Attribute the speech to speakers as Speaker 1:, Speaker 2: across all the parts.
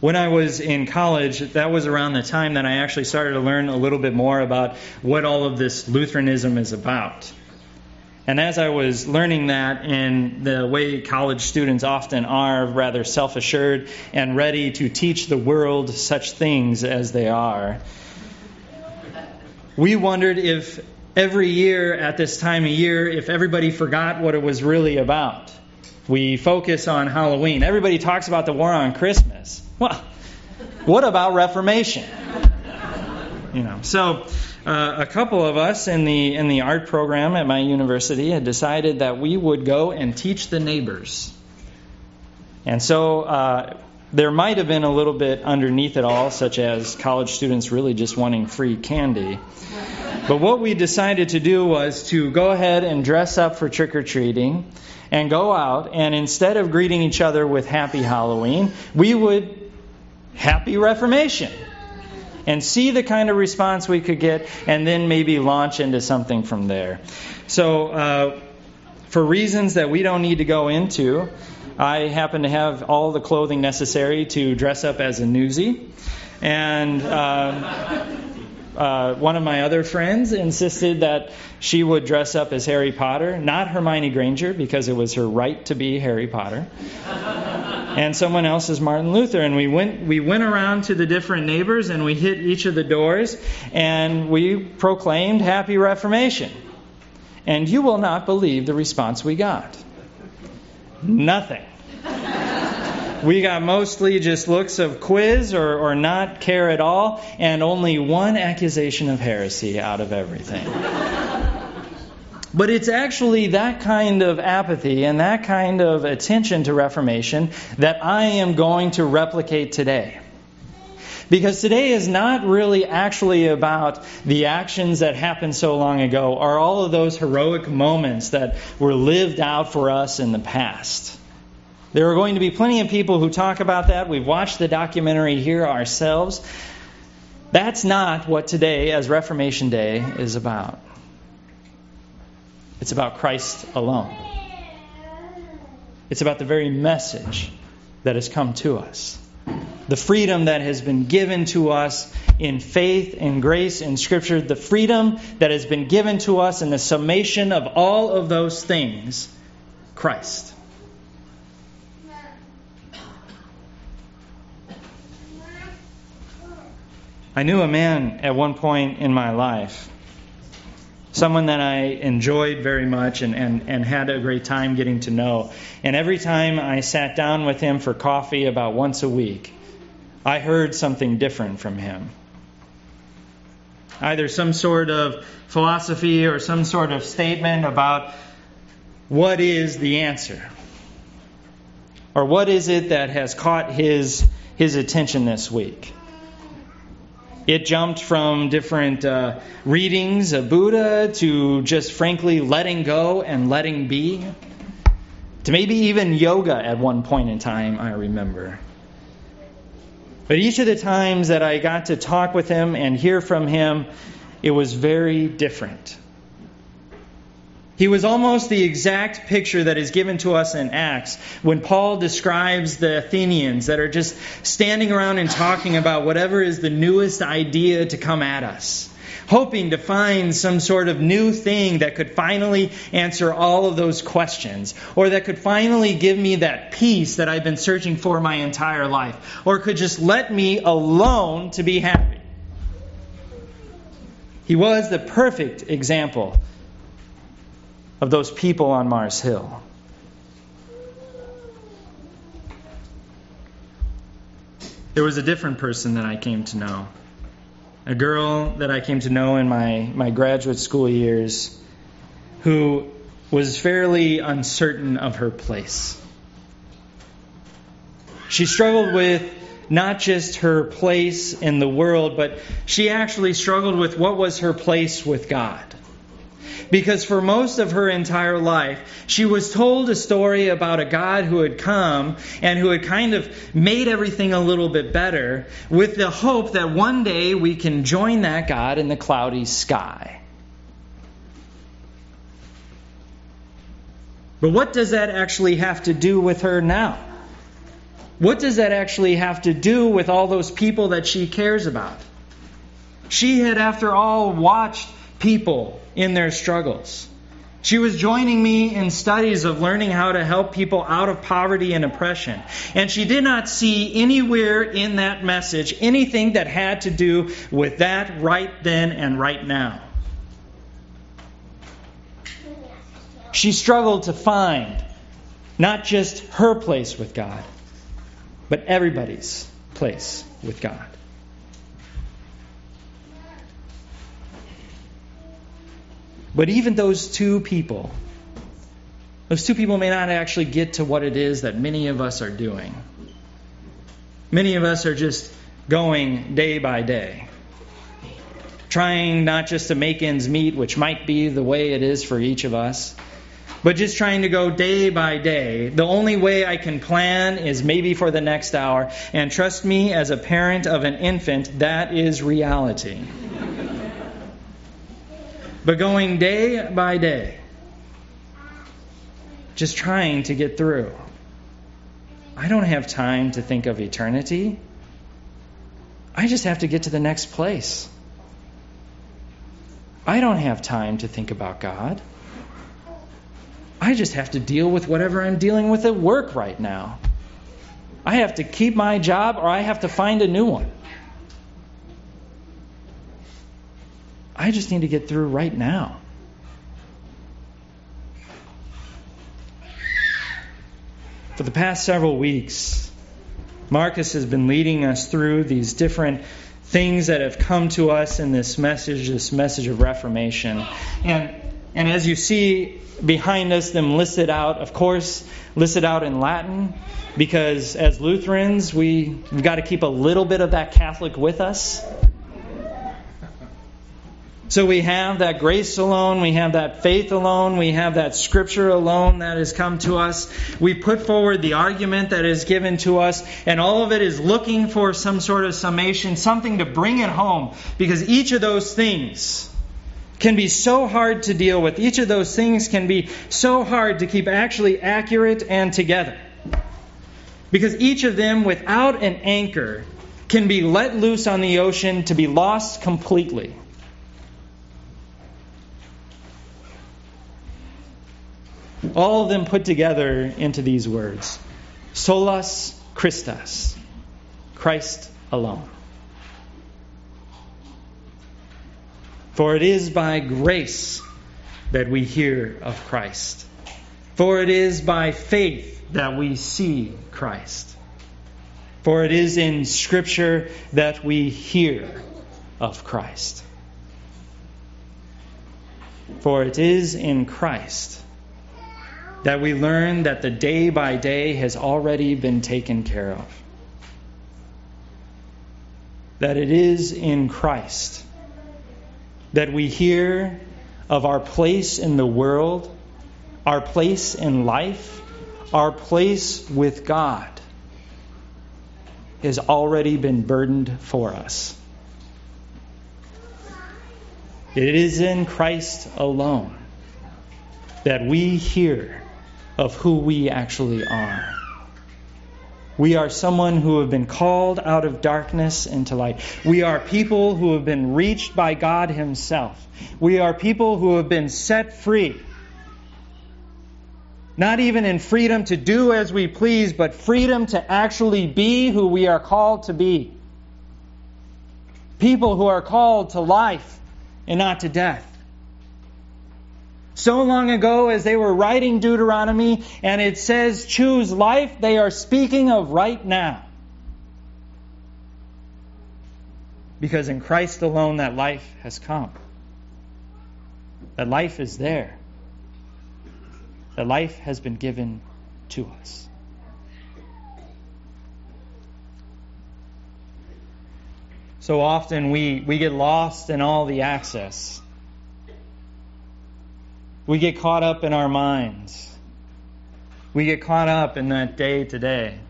Speaker 1: When I was in college, that was around the time that I actually started to learn a little bit more about what all of this Lutheranism is about. And as I was learning that in the way college students often are, rather self assured and ready to teach the world such things as they are, we wondered if every year at this time of year, if everybody forgot what it was really about. We focus on Halloween. Everybody talks about the war on Christmas. Well, what about Reformation? You know, so uh, a couple of us in the in the art program at my university had decided that we would go and teach the neighbors. And so uh, there might have been a little bit underneath it all, such as college students really just wanting free candy. But what we decided to do was to go ahead and dress up for trick or treating and go out, and instead of greeting each other with Happy Halloween, we would Happy Reformation and see the kind of response we could get, and then maybe launch into something from there. So, uh, for reasons that we don't need to go into, I happen to have all the clothing necessary to dress up as a newsie. And uh, uh, one of my other friends insisted that she would dress up as Harry Potter, not Hermione Granger, because it was her right to be Harry Potter, and someone else is Martin Luther. And we went we went around to the different neighbors and we hit each of the doors and we proclaimed Happy Reformation. And you will not believe the response we got. Nothing. We got mostly just looks of quiz or, or not care at all, and only one accusation of heresy out of everything. But it's actually that kind of apathy and that kind of attention to Reformation that I am going to replicate today. Because today is not really actually about the actions that happened so long ago or all of those heroic moments that were lived out for us in the past. There are going to be plenty of people who talk about that. We've watched the documentary here ourselves. That's not what today, as Reformation Day, is about. It's about Christ alone. It's about the very message that has come to us. The freedom that has been given to us in faith and grace in Scripture, the freedom that has been given to us in the summation of all of those things, Christ. I knew a man at one point in my life, someone that I enjoyed very much and, and, and had a great time getting to know. And every time I sat down with him for coffee about once a week, I heard something different from him. Either some sort of philosophy or some sort of statement about what is the answer. Or what is it that has caught his, his attention this week? It jumped from different uh, readings of Buddha to just frankly letting go and letting be, to maybe even yoga at one point in time, I remember. But each of the times that I got to talk with him and hear from him, it was very different. He was almost the exact picture that is given to us in Acts when Paul describes the Athenians that are just standing around and talking about whatever is the newest idea to come at us, hoping to find some sort of new thing that could finally answer all of those questions, or that could finally give me that peace that I've been searching for my entire life, or could just let me alone to be happy. He was the perfect example of those people on Mars Hill. There was a different person that I came to know. A girl that I came to know in my, my graduate school years who was fairly uncertain of her place. She struggled with not just her place in the world, but she actually struggled with what was her place with God because for most of her entire life, she was told a story about a God who had come and who had kind of made everything a little bit better with the hope that one day we can join that God in the cloudy sky. But what does that actually have to do with her now? What does that actually have to do with all those people that she cares about? She had, after all, watched people in their struggles. She was joining me in studies of learning how to help people out of poverty and oppression. And she did not see anywhere in that message anything that had to do with that right then and right now. She struggled to find not just her place with God, but everybody's place with God. But even those two people, those two people may not actually get to what it is that many of us are doing. Many of us are just going day by day, trying not just to make ends meet, which might be the way it is for each of us, but just trying to go day by day. The only way I can plan is maybe for the next hour. And trust me, as a parent of an infant, that is reality but going day by day, just trying to get through. I don't have time to think of eternity. I just have to get to the next place. I don't have time to think about God. I just have to deal with whatever I'm dealing with at work right now. I have to keep my job or I have to find a new one. I just need to get through right now. For the past several weeks, Marcus has been leading us through these different things that have come to us in this message, this message of Reformation. And, and as you see behind us, them listed out, of course, listed out in Latin, because as Lutherans, we, we've got to keep a little bit of that Catholic with us. So we have that grace alone, we have that faith alone, we have that scripture alone that has come to us. We put forward the argument that is given to us, and all of it is looking for some sort of summation, something to bring it home, because each of those things can be so hard to deal with. Each of those things can be so hard to keep actually accurate and together. Because each of them, without an anchor, can be let loose on the ocean to be lost completely. All of them put together into these words Solus Christus, Christ alone. For it is by grace that we hear of Christ. For it is by faith that we see Christ. For it is in Scripture that we hear of Christ. For it is in Christ that we learn that the day by day has already been taken care of. That it is in Christ that we hear of our place in the world, our place in life, our place with God has already been burdened for us. It is in Christ alone that we hear of who we actually are. We are someone who have been called out of darkness into light. We are people who have been reached by God Himself. We are people who have been set free. Not even in freedom to do as we please, but freedom to actually be who we are called to be. People who are called to life and not to death so long ago as they were writing Deuteronomy and it says choose life, they are speaking of right now. Because in Christ alone that life has come. That life is there. That life has been given to us. So often we, we get lost in all the access we get caught up in our minds. We get caught up in that day to day.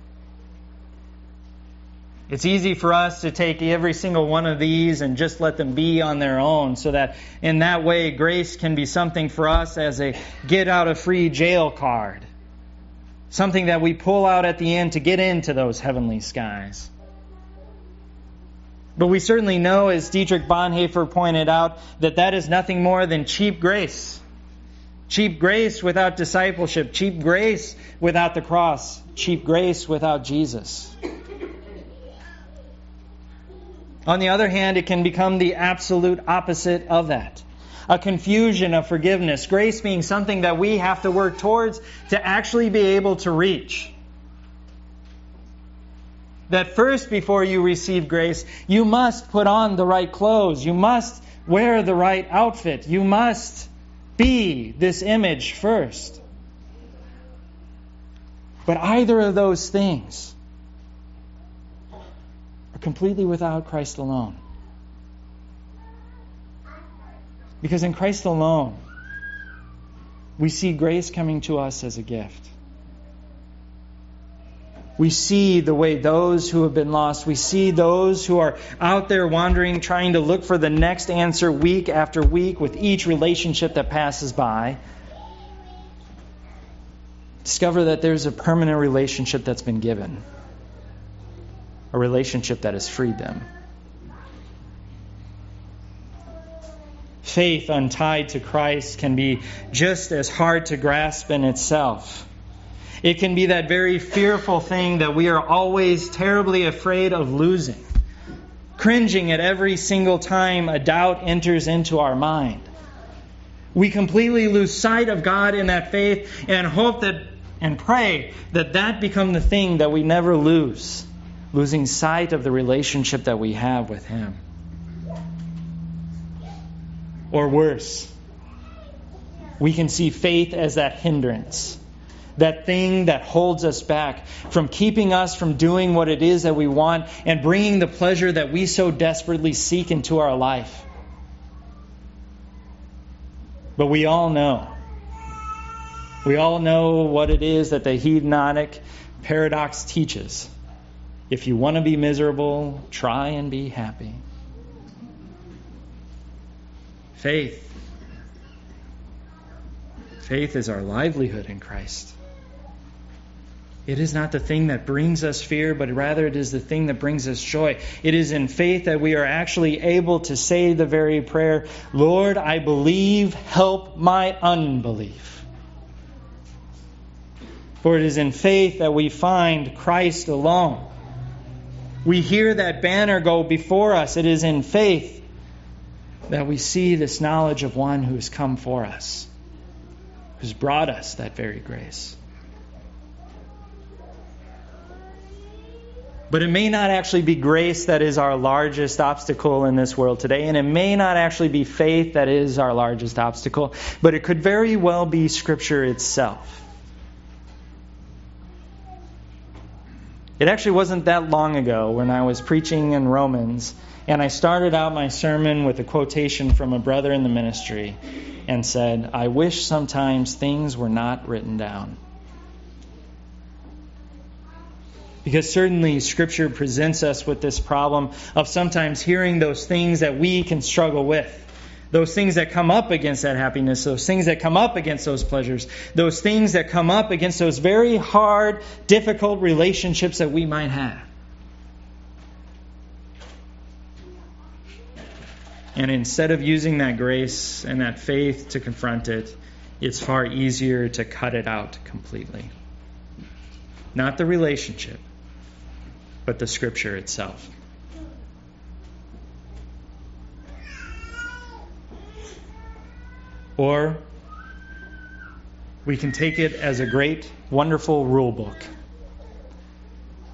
Speaker 1: It's easy for us to take every single one of these and just let them be on their own so that in that way grace can be something for us as a get out of free jail card. something that we pull out at the end to get into those heavenly skies. But we certainly know, as Dietrich Bonhoeffer pointed out, that that is nothing more than cheap grace. Cheap grace without discipleship, cheap grace without the cross, cheap grace without Jesus. On the other hand, it can become the absolute opposite of that a confusion of forgiveness, grace being something that we have to work towards to actually be able to reach. That first, before you receive grace, you must put on the right clothes. You must wear the right outfit. You must be this image first. But either of those things are completely without Christ alone. Because in Christ alone, we see grace coming to us as a gift. We see the way those who have been lost, we see those who are out there wandering, trying to look for the next answer week after week with each relationship that passes by. Discover that there's a permanent relationship that's been given, a relationship that has freed them. faith untied to Christ can be just as hard to grasp in itself. It can be that very fearful thing that we are always terribly afraid of losing, cringing at every single time a doubt enters into our mind. We completely lose sight of God in that faith and hope that and pray that that become the thing that we never lose, losing sight of the relationship that we have with Him or worse. We can see faith as that hindrance, that thing that holds us back from keeping us from doing what it is that we want and bringing the pleasure that we so desperately seek into our life. But we all know. We all know what it is that the hedonic paradox teaches. If you want to be miserable, try and be happy. Faith. Faith is our livelihood in Christ. It is not the thing that brings us fear, but rather it is the thing that brings us joy. It is in faith that we are actually able to say the very prayer, Lord, I believe, help my unbelief. For it is in faith that we find Christ alone. We hear that banner go before us. It is in faith that we see this knowledge of one who has come for us, who's brought us that very grace. But it may not actually be grace that is our largest obstacle in this world today, and it may not actually be faith that is our largest obstacle, but it could very well be Scripture itself. It actually wasn't that long ago when I was preaching in Romans and I started out my sermon with a quotation from a brother in the ministry and said, I wish sometimes things were not written down. Because certainly Scripture presents us with this problem of sometimes hearing those things that we can struggle with. Those things that come up against that happiness, those things that come up against those pleasures, those things that come up against those very hard, difficult relationships that we might have. And instead of using that grace and that faith to confront it, it's far easier to cut it out completely. Not the relationship, but the scripture itself. Or we can take it as a great, wonderful rule book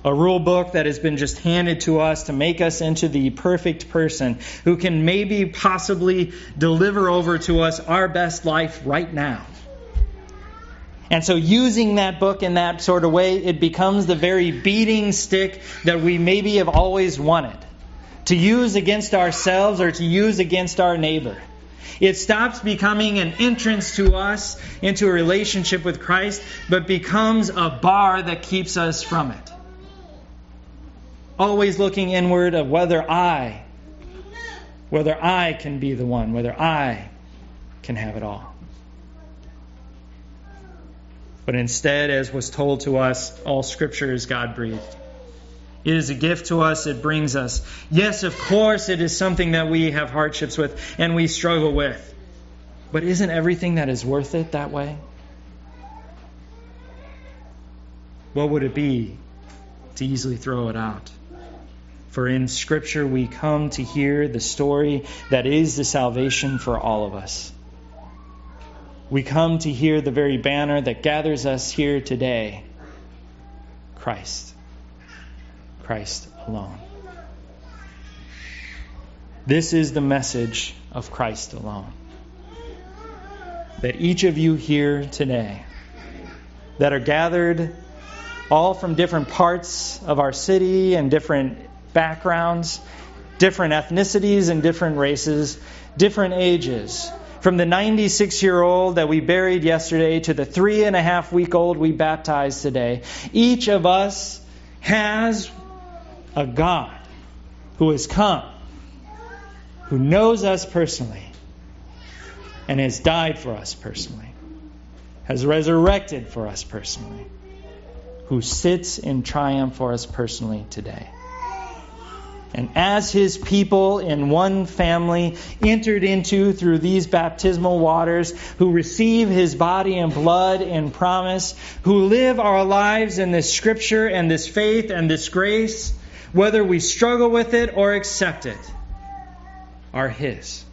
Speaker 1: a rule book that has been just handed to us to make us into the perfect person who can maybe possibly deliver over to us our best life right now. And so, using that book in that sort of way, it becomes the very beating stick that we maybe have always wanted to use against ourselves or to use against our neighbor. It stops becoming an entrance to us into a relationship with Christ, but becomes a bar that keeps us from it always looking inward of whether I, whether I can be the one, whether I can have it all. But instead, as was told to us, all Scripture is God breathed. It is a gift to us. It brings us. Yes, of course, it is something that we have hardships with and we struggle with. But isn't everything that is worth it that way? What would it be to easily throw it out? For in Scripture we come to hear the story that is the salvation for all of us. We come to hear the very banner that gathers us here today Christ. Christ alone. This is the message of Christ alone. That each of you here today, that are gathered all from different parts of our city and different backgrounds, different ethnicities and different races, different ages, from the 96 year old that we buried yesterday to the three and a half week old we baptized today, each of us has a God who has come, who knows us personally, and has died for us personally, has resurrected for us personally, who sits in triumph for us personally today. And as his people in one family entered into through these baptismal waters, who receive his body and blood in promise, who live our lives in this scripture and this faith and this grace, whether we struggle with it or accept it, are His.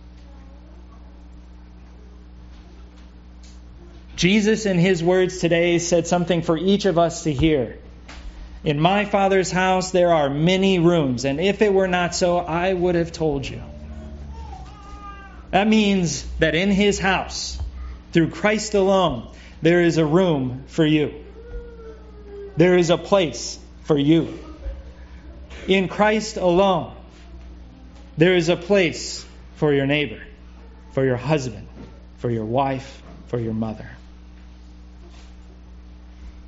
Speaker 1: Jesus, in His words today, said something for each of us to hear. In my Father's house there are many rooms, and if it were not so, I would have told you. That means that in His house, through Christ alone, there is a room for you. There is a place for you in Christ alone, there is a place for your neighbor, for your husband, for your wife, for your mother.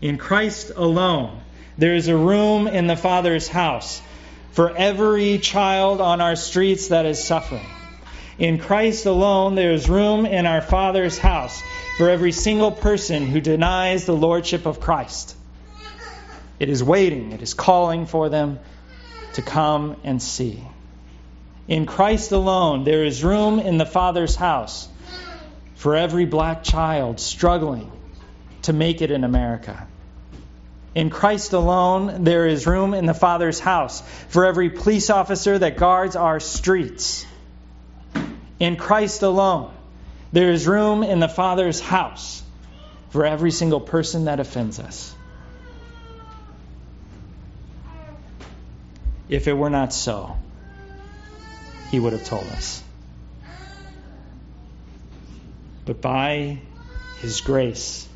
Speaker 1: In Christ alone, there is a room in the Father's house for every child on our streets that is suffering. In Christ alone, there is room in our Father's house for every single person who denies the Lordship of Christ. It is waiting, it is calling for them to come and see. In Christ alone, there is room in the Father's house for every black child struggling to make it in America. In Christ alone, there is room in the Father's house for every police officer that guards our streets. In Christ alone, there is room in the Father's house for every single person that offends us. If it were not so, he would have told us. But by his grace,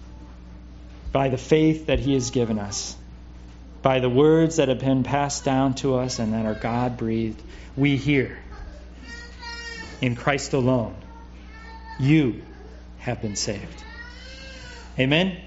Speaker 1: by the faith that he has given us, by the words that have been passed down to us and that are God breathed, we hear in Christ alone, you have been saved. Amen.